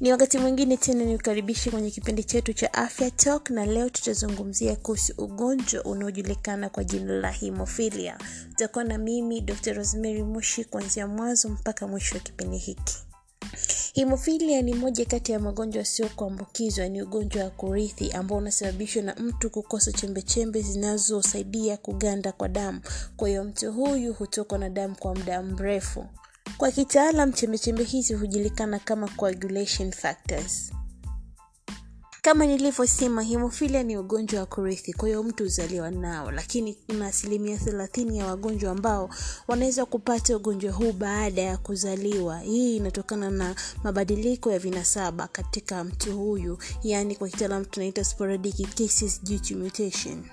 ni wakati mwingine tena niukaribishi kwenye kipindi chetu cha afya talk na leo tutazungumzia kuhusu ugonjwa unaojulikana kwa jina la himofilia utakuwa na mimi dr rosemary mushi kuanzia mwanzo mpaka mwisho wa kipindi hiki. Himofilia ni moja kati ya magonjwa yasiyokuambukizwa ni ugonjwa wa kurithi ambao unasababishwa na mtu kukosa chembechembe zinazosaidia kuganda kwa damu. Kwa hiyo mtu huyu hutokwa na damu kwa muda mrefu kwa kitaalam chembechembe hizi hujulikana kama coagulation factors. Kama nilivyosema hemofilia ni ugonjwa wa kurithi kwa hiyo mtu huzaliwa nao lakini kuna asilimia thelathini ya wagonjwa ambao wanaweza kupata ugonjwa huu baada ya kuzaliwa. Hii inatokana na mabadiliko ya vinasaba katika mtu huyu yaani kwa kitaalam tunaita sporadic cases due to mutation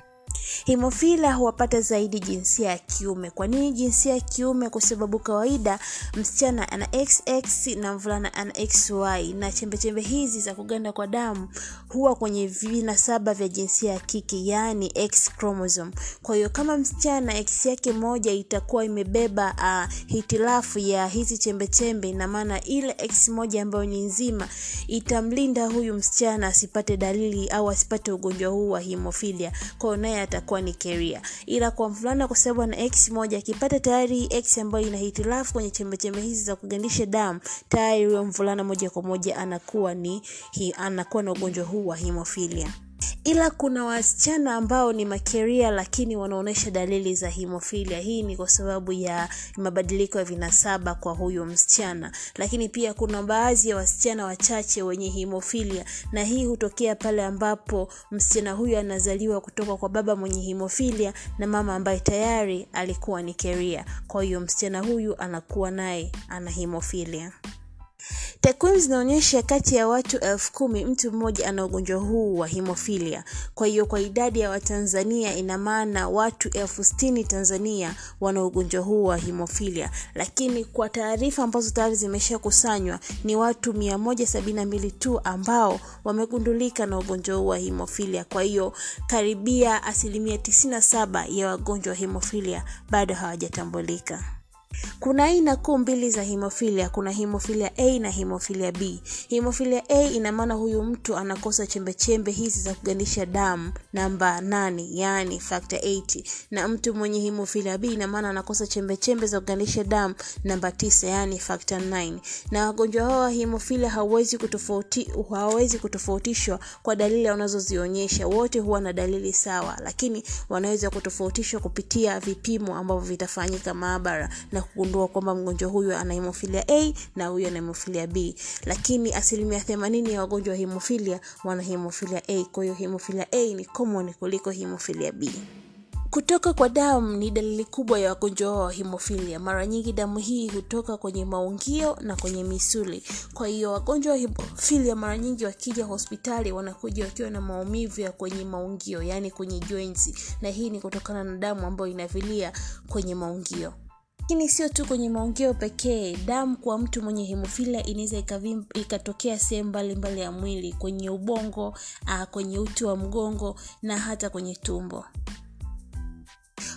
himofila huwapata zaidi jinsia ya kiume. Kwa nini jinsia ya kiume? Kwa sababu kawaida msichana ana xx na mvulana ana xy na chembechembe hizi za kuganda kwa damu huwa kwenye vinasaba vya jinsia ya kike yaani x chromosome. Kwa hiyo kama msichana x yake moja itakuwa imebeba uh, hitilafu ya hizi chembechembe ina maana ile x moja ambayo ni nzima itamlinda huyu msichana asipate dalili au asipate ugonjwa huu wa himofilia kwao naye atakuwa ni keria ila kwa mvulana kwa sababu ana x moja akipata tayari x ambayo ina hitilafu kwenye chembechembe hizi za kugandisha damu tayari huyo mvulana moja kwa moja anakuwa ni hi, anakuwa na ugonjwa huu wa himofilia ila kuna wasichana ambao ni makeria lakini wanaonyesha dalili za himofilia hii ni kwa sababu ya mabadiliko ya vinasaba kwa huyo msichana. Lakini pia kuna baadhi ya wasichana wachache wenye himofilia na hii hutokea pale ambapo msichana huyu anazaliwa kutoka kwa baba mwenye himofilia na mama ambaye tayari alikuwa ni keria. Kwa hiyo msichana huyu anakuwa naye ana himofilia takwimu zinaonyesha kati ya watu elfu kumi mtu mmoja ana ugonjwa huu wa himofilia kwa hiyo kwa idadi ya watanzania ina maana watu elfu stini tanzania wana ugonjwa huu wa himofilia lakini kwa taarifa ambazo tayari zimeshakusanywa ni watu 172 tu ambao wamegundulika na ugonjwa huu wa himofilia kwa hiyo karibia asilimia 97 ya wagonjwa wa himofilia bado hawajatambulika kuna aina kuu mbili za himofilia kuna himofilia a na himofilia b. Himofilia a ina huyu mtu anakosa chembechembe hizi za kugandisha damu namba 8 yaani factor 8, na mtu mwenye himofilia b ina maana anakosa chembechembe za kugandisha damu namba 9 yaani factor 9 na wagonjwa hao wa himofilia hawawezi kutofauti, kutofautishwa kwa dalili wanazozionyesha. Wote huwa na dalili sawa lakini wanaweza kutofautishwa kupitia vipimo ambavyo vitafanyika maabara na kugundua kwamba mgonjwa huyu ana hemofilia a na huyu ana hemofilia b. Lakini asilimia themanini ya wagonjwa wa hemofilia wana hemofilia a. Kwa hiyo hemofilia a ni common kuliko hemofilia b. Kutoka kwa damu ni dalili kubwa ya wagonjwa wa himofilia mara nyingi damu hii hutoka kwenye maungio na kwenye misuli. Kwa hiyo wagonjwa wa himofilia mara nyingi wakija hospitali wanakuja wakiwa na maumivu ya kwenye maungio yaani kwenye joints. Na hii ni kutokana na damu ambayo inavilia kwenye maungio lakini sio tu kwenye maongeo pekee damu kwa mtu mwenye hemofilia inaweza ikatokea sehemu mbalimbali ya mwili kwenye ubongo uh, kwenye uti wa mgongo na hata kwenye tumbo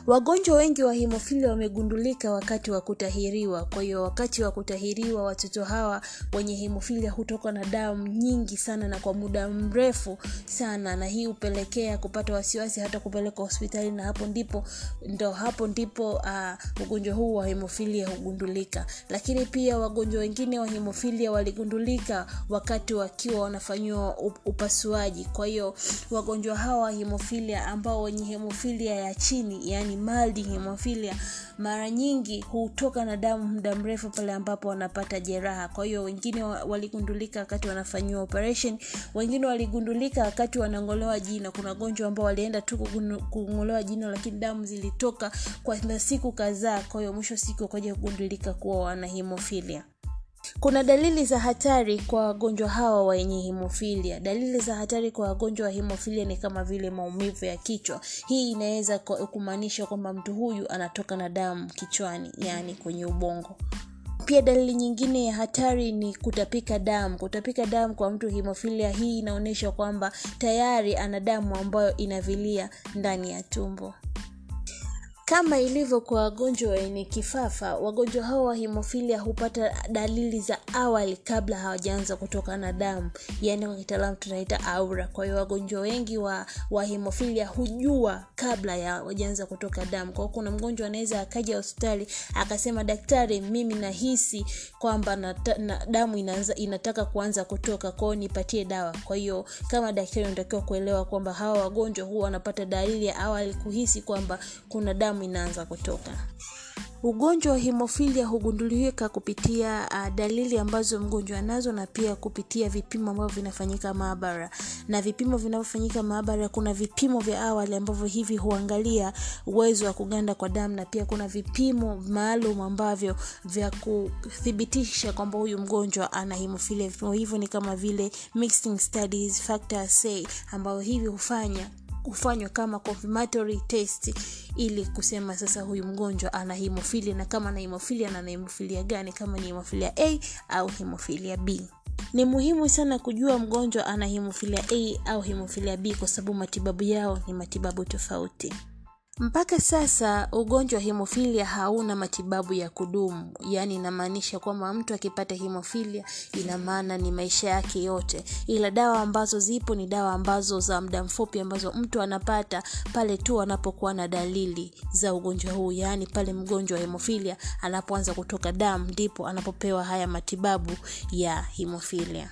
wagonjwa wengi wa himofilia wamegundulika wakati wa kutahiriwa. Kwa hiyo wakati wa kutahiriwa watoto hawa wenye himofilia hutoka na damu nyingi sana na kwa muda mrefu sana na hii hupelekea kupata wasiwasi hata kupeleka hospitali na hapo ndipo ndo hapo ndipo uh, ugonjwa huu wa himofilia hugundulika. Lakini pia wagonjwa wengine wa himofilia waligundulika wakati wakiwa wanafanyiwa upasuaji. Kwa hiyo wagonjwa hawa wa himofilia ambao wenye himofilia ya chini yani mild hemofilia mara nyingi hutoka na damu muda mrefu pale ambapo wanapata jeraha. Kwa hiyo wengine waligundulika wakati wanafanyiwa operation wengine waligundulika wakati wanangolewa jino. Kuna gonjwa ambao walienda tu kungolewa jino lakini damu zilitoka kwa siku kadhaa. Kwa hiyo mwisho siku wakaja kugundulika kuwa wana hemophilia kuna dalili za hatari kwa wagonjwa hawa wenye himofilia dalili za hatari kwa wagonjwa wa himofilia ni kama vile maumivu ya kichwa. Hii inaweza kumaanisha kwamba mtu huyu anatoka na damu kichwani yaani kwenye ubongo. Pia dalili nyingine ya hatari ni kutapika damu. Kutapika damu kwa mtu himofilia hii inaonyesha kwamba tayari ana damu ambayo inavilia ndani ya tumbo kama ilivyo kwa wagonjwa wenye kifafa wagonjwa hao wa himofilia hupata dalili za awali kabla hawajaanza kutoka na damu yaani kwa kitaalamu tunaita aura. Kwa hiyo wagonjwa wengi wa, wa himofilia hujua kabla ya wajaanza kutoka damu. Kwa kuna mgonjwa anaweza akaja hospitali akasema daktari mimi nahisi kwamba na, damu inaanza, inataka kuanza kutoka kwao nipatie dawa. Kwa hiyo kama daktari unatakiwa kuelewa kwamba hawa wagonjwa huwa wanapata dalili ya awali kuhisi kwamba kuna damu inaanza kutoka. Ugonjwa wa himofilia hugundulika kupitia uh, dalili ambazo mgonjwa anazo na pia kupitia vipimo ambavyo vinafanyika maabara. Na vipimo vinavyofanyika maabara kuna vipimo vya awali ambavyo hivi huangalia uwezo wa kuganda kwa damu na pia kuna vipimo maalum ambavyo vya kuthibitisha kwamba huyu mgonjwa ana himofilia vipimo hivyo ni kama vile mixing studies factor say ambayo hivi hufanya hufanywa kama confirmatory test ili kusema sasa huyu mgonjwa ana hemofilia na kama ana hemofilia na ana hemofilia gani kama ni hemofilia a au hemofilia b. Ni muhimu sana kujua mgonjwa ana hemofilia a au hemofilia b kwa sababu matibabu yao ni matibabu tofauti mpaka sasa ugonjwa wa himofilia hauna matibabu ya kudumu. Yaani inamaanisha kwamba mtu akipata himofilia ina maana ni maisha yake yote. Ila dawa ambazo zipo ni dawa ambazo za muda mfupi ambazo mtu anapata pale tu anapokuwa na dalili za ugonjwa huu. Yaani pale mgonjwa wa hemofilia anapoanza kutoka damu ndipo anapopewa haya matibabu ya himofilia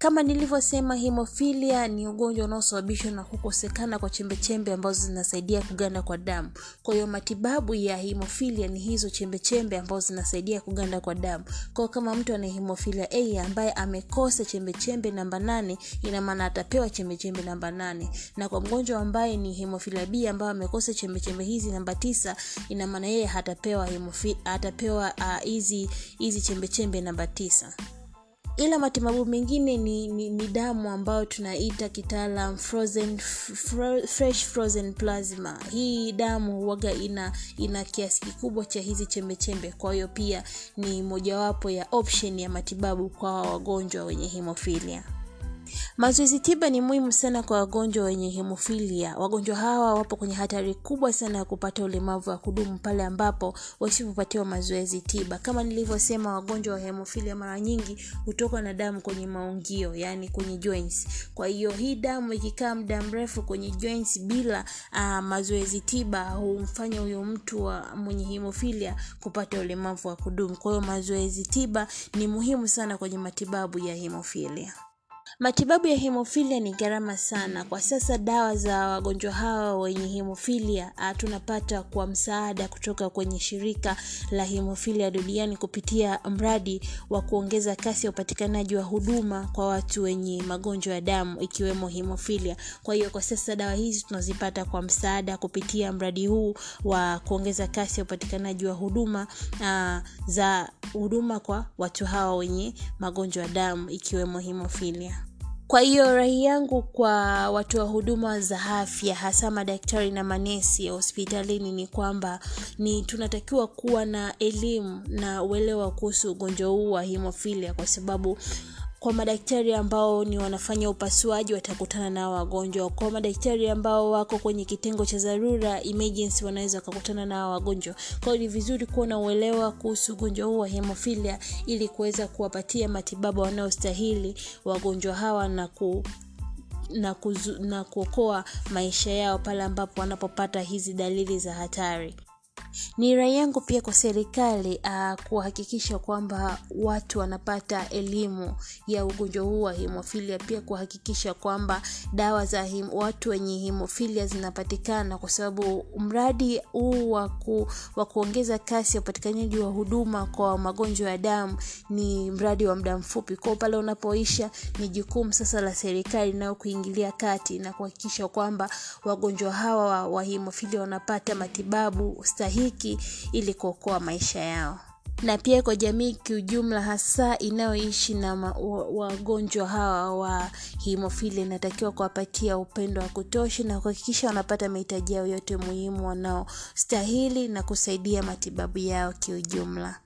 kama nilivyosema himofilia ni ugonjwa unaosababishwa na kukosekana kwa chembechembe ambazo zinasaidia kuganda kwa damu. Kwa hiyo matibabu ya himofilia ni hizo chembechembe ambazo zinasaidia kuganda kwa damu. Kwao kama mtu ana himofilia a ambaye amekosa chembechembe namba nane ina maana atapewa chembechembe namba nane. Na kwa mgonjwa ambaye ni himofilia b ambaye amekosa chembechembe hizi namba tisa ina maana yeye hatapewa hatapewa hizi uh, hizi chembechembe namba tisa ila matibabu mengine ni, ni, ni damu ambayo tunaita kitaalam frozen fro, fresh frozen plasma. Hii damu huwaga ina ina kiasi kikubwa cha hizi chembechembe. Kwa hiyo pia ni mojawapo ya option ya matibabu kwa wagonjwa wenye himofilia mazoezi tiba ni muhimu sana kwa wagonjwa wenye hemofilia. Wagonjwa hawa wapo kwenye hatari kubwa sana ya kupata ulemavu wa kudumu pale ambapo wasipopatiwa mazoezi tiba. Kama nilivyosema wagonjwa wa hemofilia mara nyingi hutoka na damu kwenye maungio yani kwenye joints. Kwa hiyo hii damu ikikaa muda mrefu kwenye joints bila uh, mazoezi tiba humfanya huyo mtu wa mwenye hemofilia kupata ulemavu wa kudumu. Kwa hiyo mazoezi tiba ni muhimu sana kwenye matibabu ya hemofilia matibabu ya hemofilia ni gharama sana. Kwa sasa dawa za wagonjwa hawa wenye hemofilia tunapata kwa msaada kutoka kwenye shirika la hemofilia duniani kupitia mradi wa kuongeza kasi ya upatikanaji wa huduma kwa watu wenye magonjwa ya damu ikiwemo hemofilia kwa hiyo kwa sasa dawa hizi tunazipata kwa msaada kupitia mradi huu wa kuongeza kasi ya upatikanaji wa huduma uh, za huduma kwa watu hawa wenye magonjwa ya damu ikiwemo hemofilia kwa hiyo rai yangu kwa watu wa huduma za afya hasa madaktari na manesi ya hospitalini ni kwamba ni tunatakiwa kuwa na elimu na uelewa kuhusu ugonjwa huu wa hemofilia kwa sababu kwa madaktari ambao ni wanafanya upasuaji watakutana na wagonjwa. Kwa madaktari ambao wako kwenye kitengo cha dharura emergency wanaweza wakakutana na wagonjwa. Kwao ni vizuri kuwa na uelewa kuhusu ugonjwa huu wa hemofilia ili kuweza kuwapatia matibabu wanaostahili wagonjwa hawa na ku na, kuzu, na kuokoa maisha yao pale ambapo wanapopata hizi dalili za hatari ni rai yangu pia kwa serikali uh, kuhakikisha kwamba watu wanapata elimu ya ugonjwa huu wa hemofilia. Pia kuhakikisha kwamba dawa za him, watu wenye hemofilia zinapatikana kwa sababu mradi huu wa kuongeza kasi ya upatikanaji wa huduma kwa magonjwa ya damu ni mradi wa muda mfupi. Kwao pale unapoisha ni jukumu sasa la serikali nayo kuingilia kati na kuhakikisha kwamba wagonjwa hawa wa, wa hemofilia wanapata matibabu stahiki ili kuokoa maisha yao. Na pia kwa jamii kiujumla hasa inayoishi na wagonjwa hawa wa himofilia inatakiwa kuwapatia upendo wa kutosha na kuhakikisha wanapata mahitaji yao yote muhimu wanaostahili na kusaidia matibabu yao kiujumla.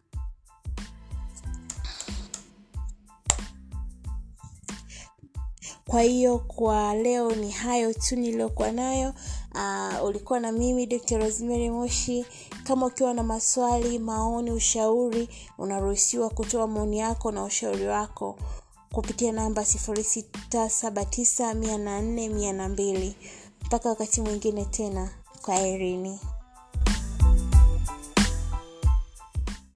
Kwa hiyo kwa leo ni hayo tu niliyokuwa nayo uh, ulikuwa na mimi dr rosemary moshi. Kama ukiwa na maswali maoni ushauri unaruhusiwa kutoa maoni yako na ushauri wako kupitia namba 679 mpaka wakati mwingine tena kwa erini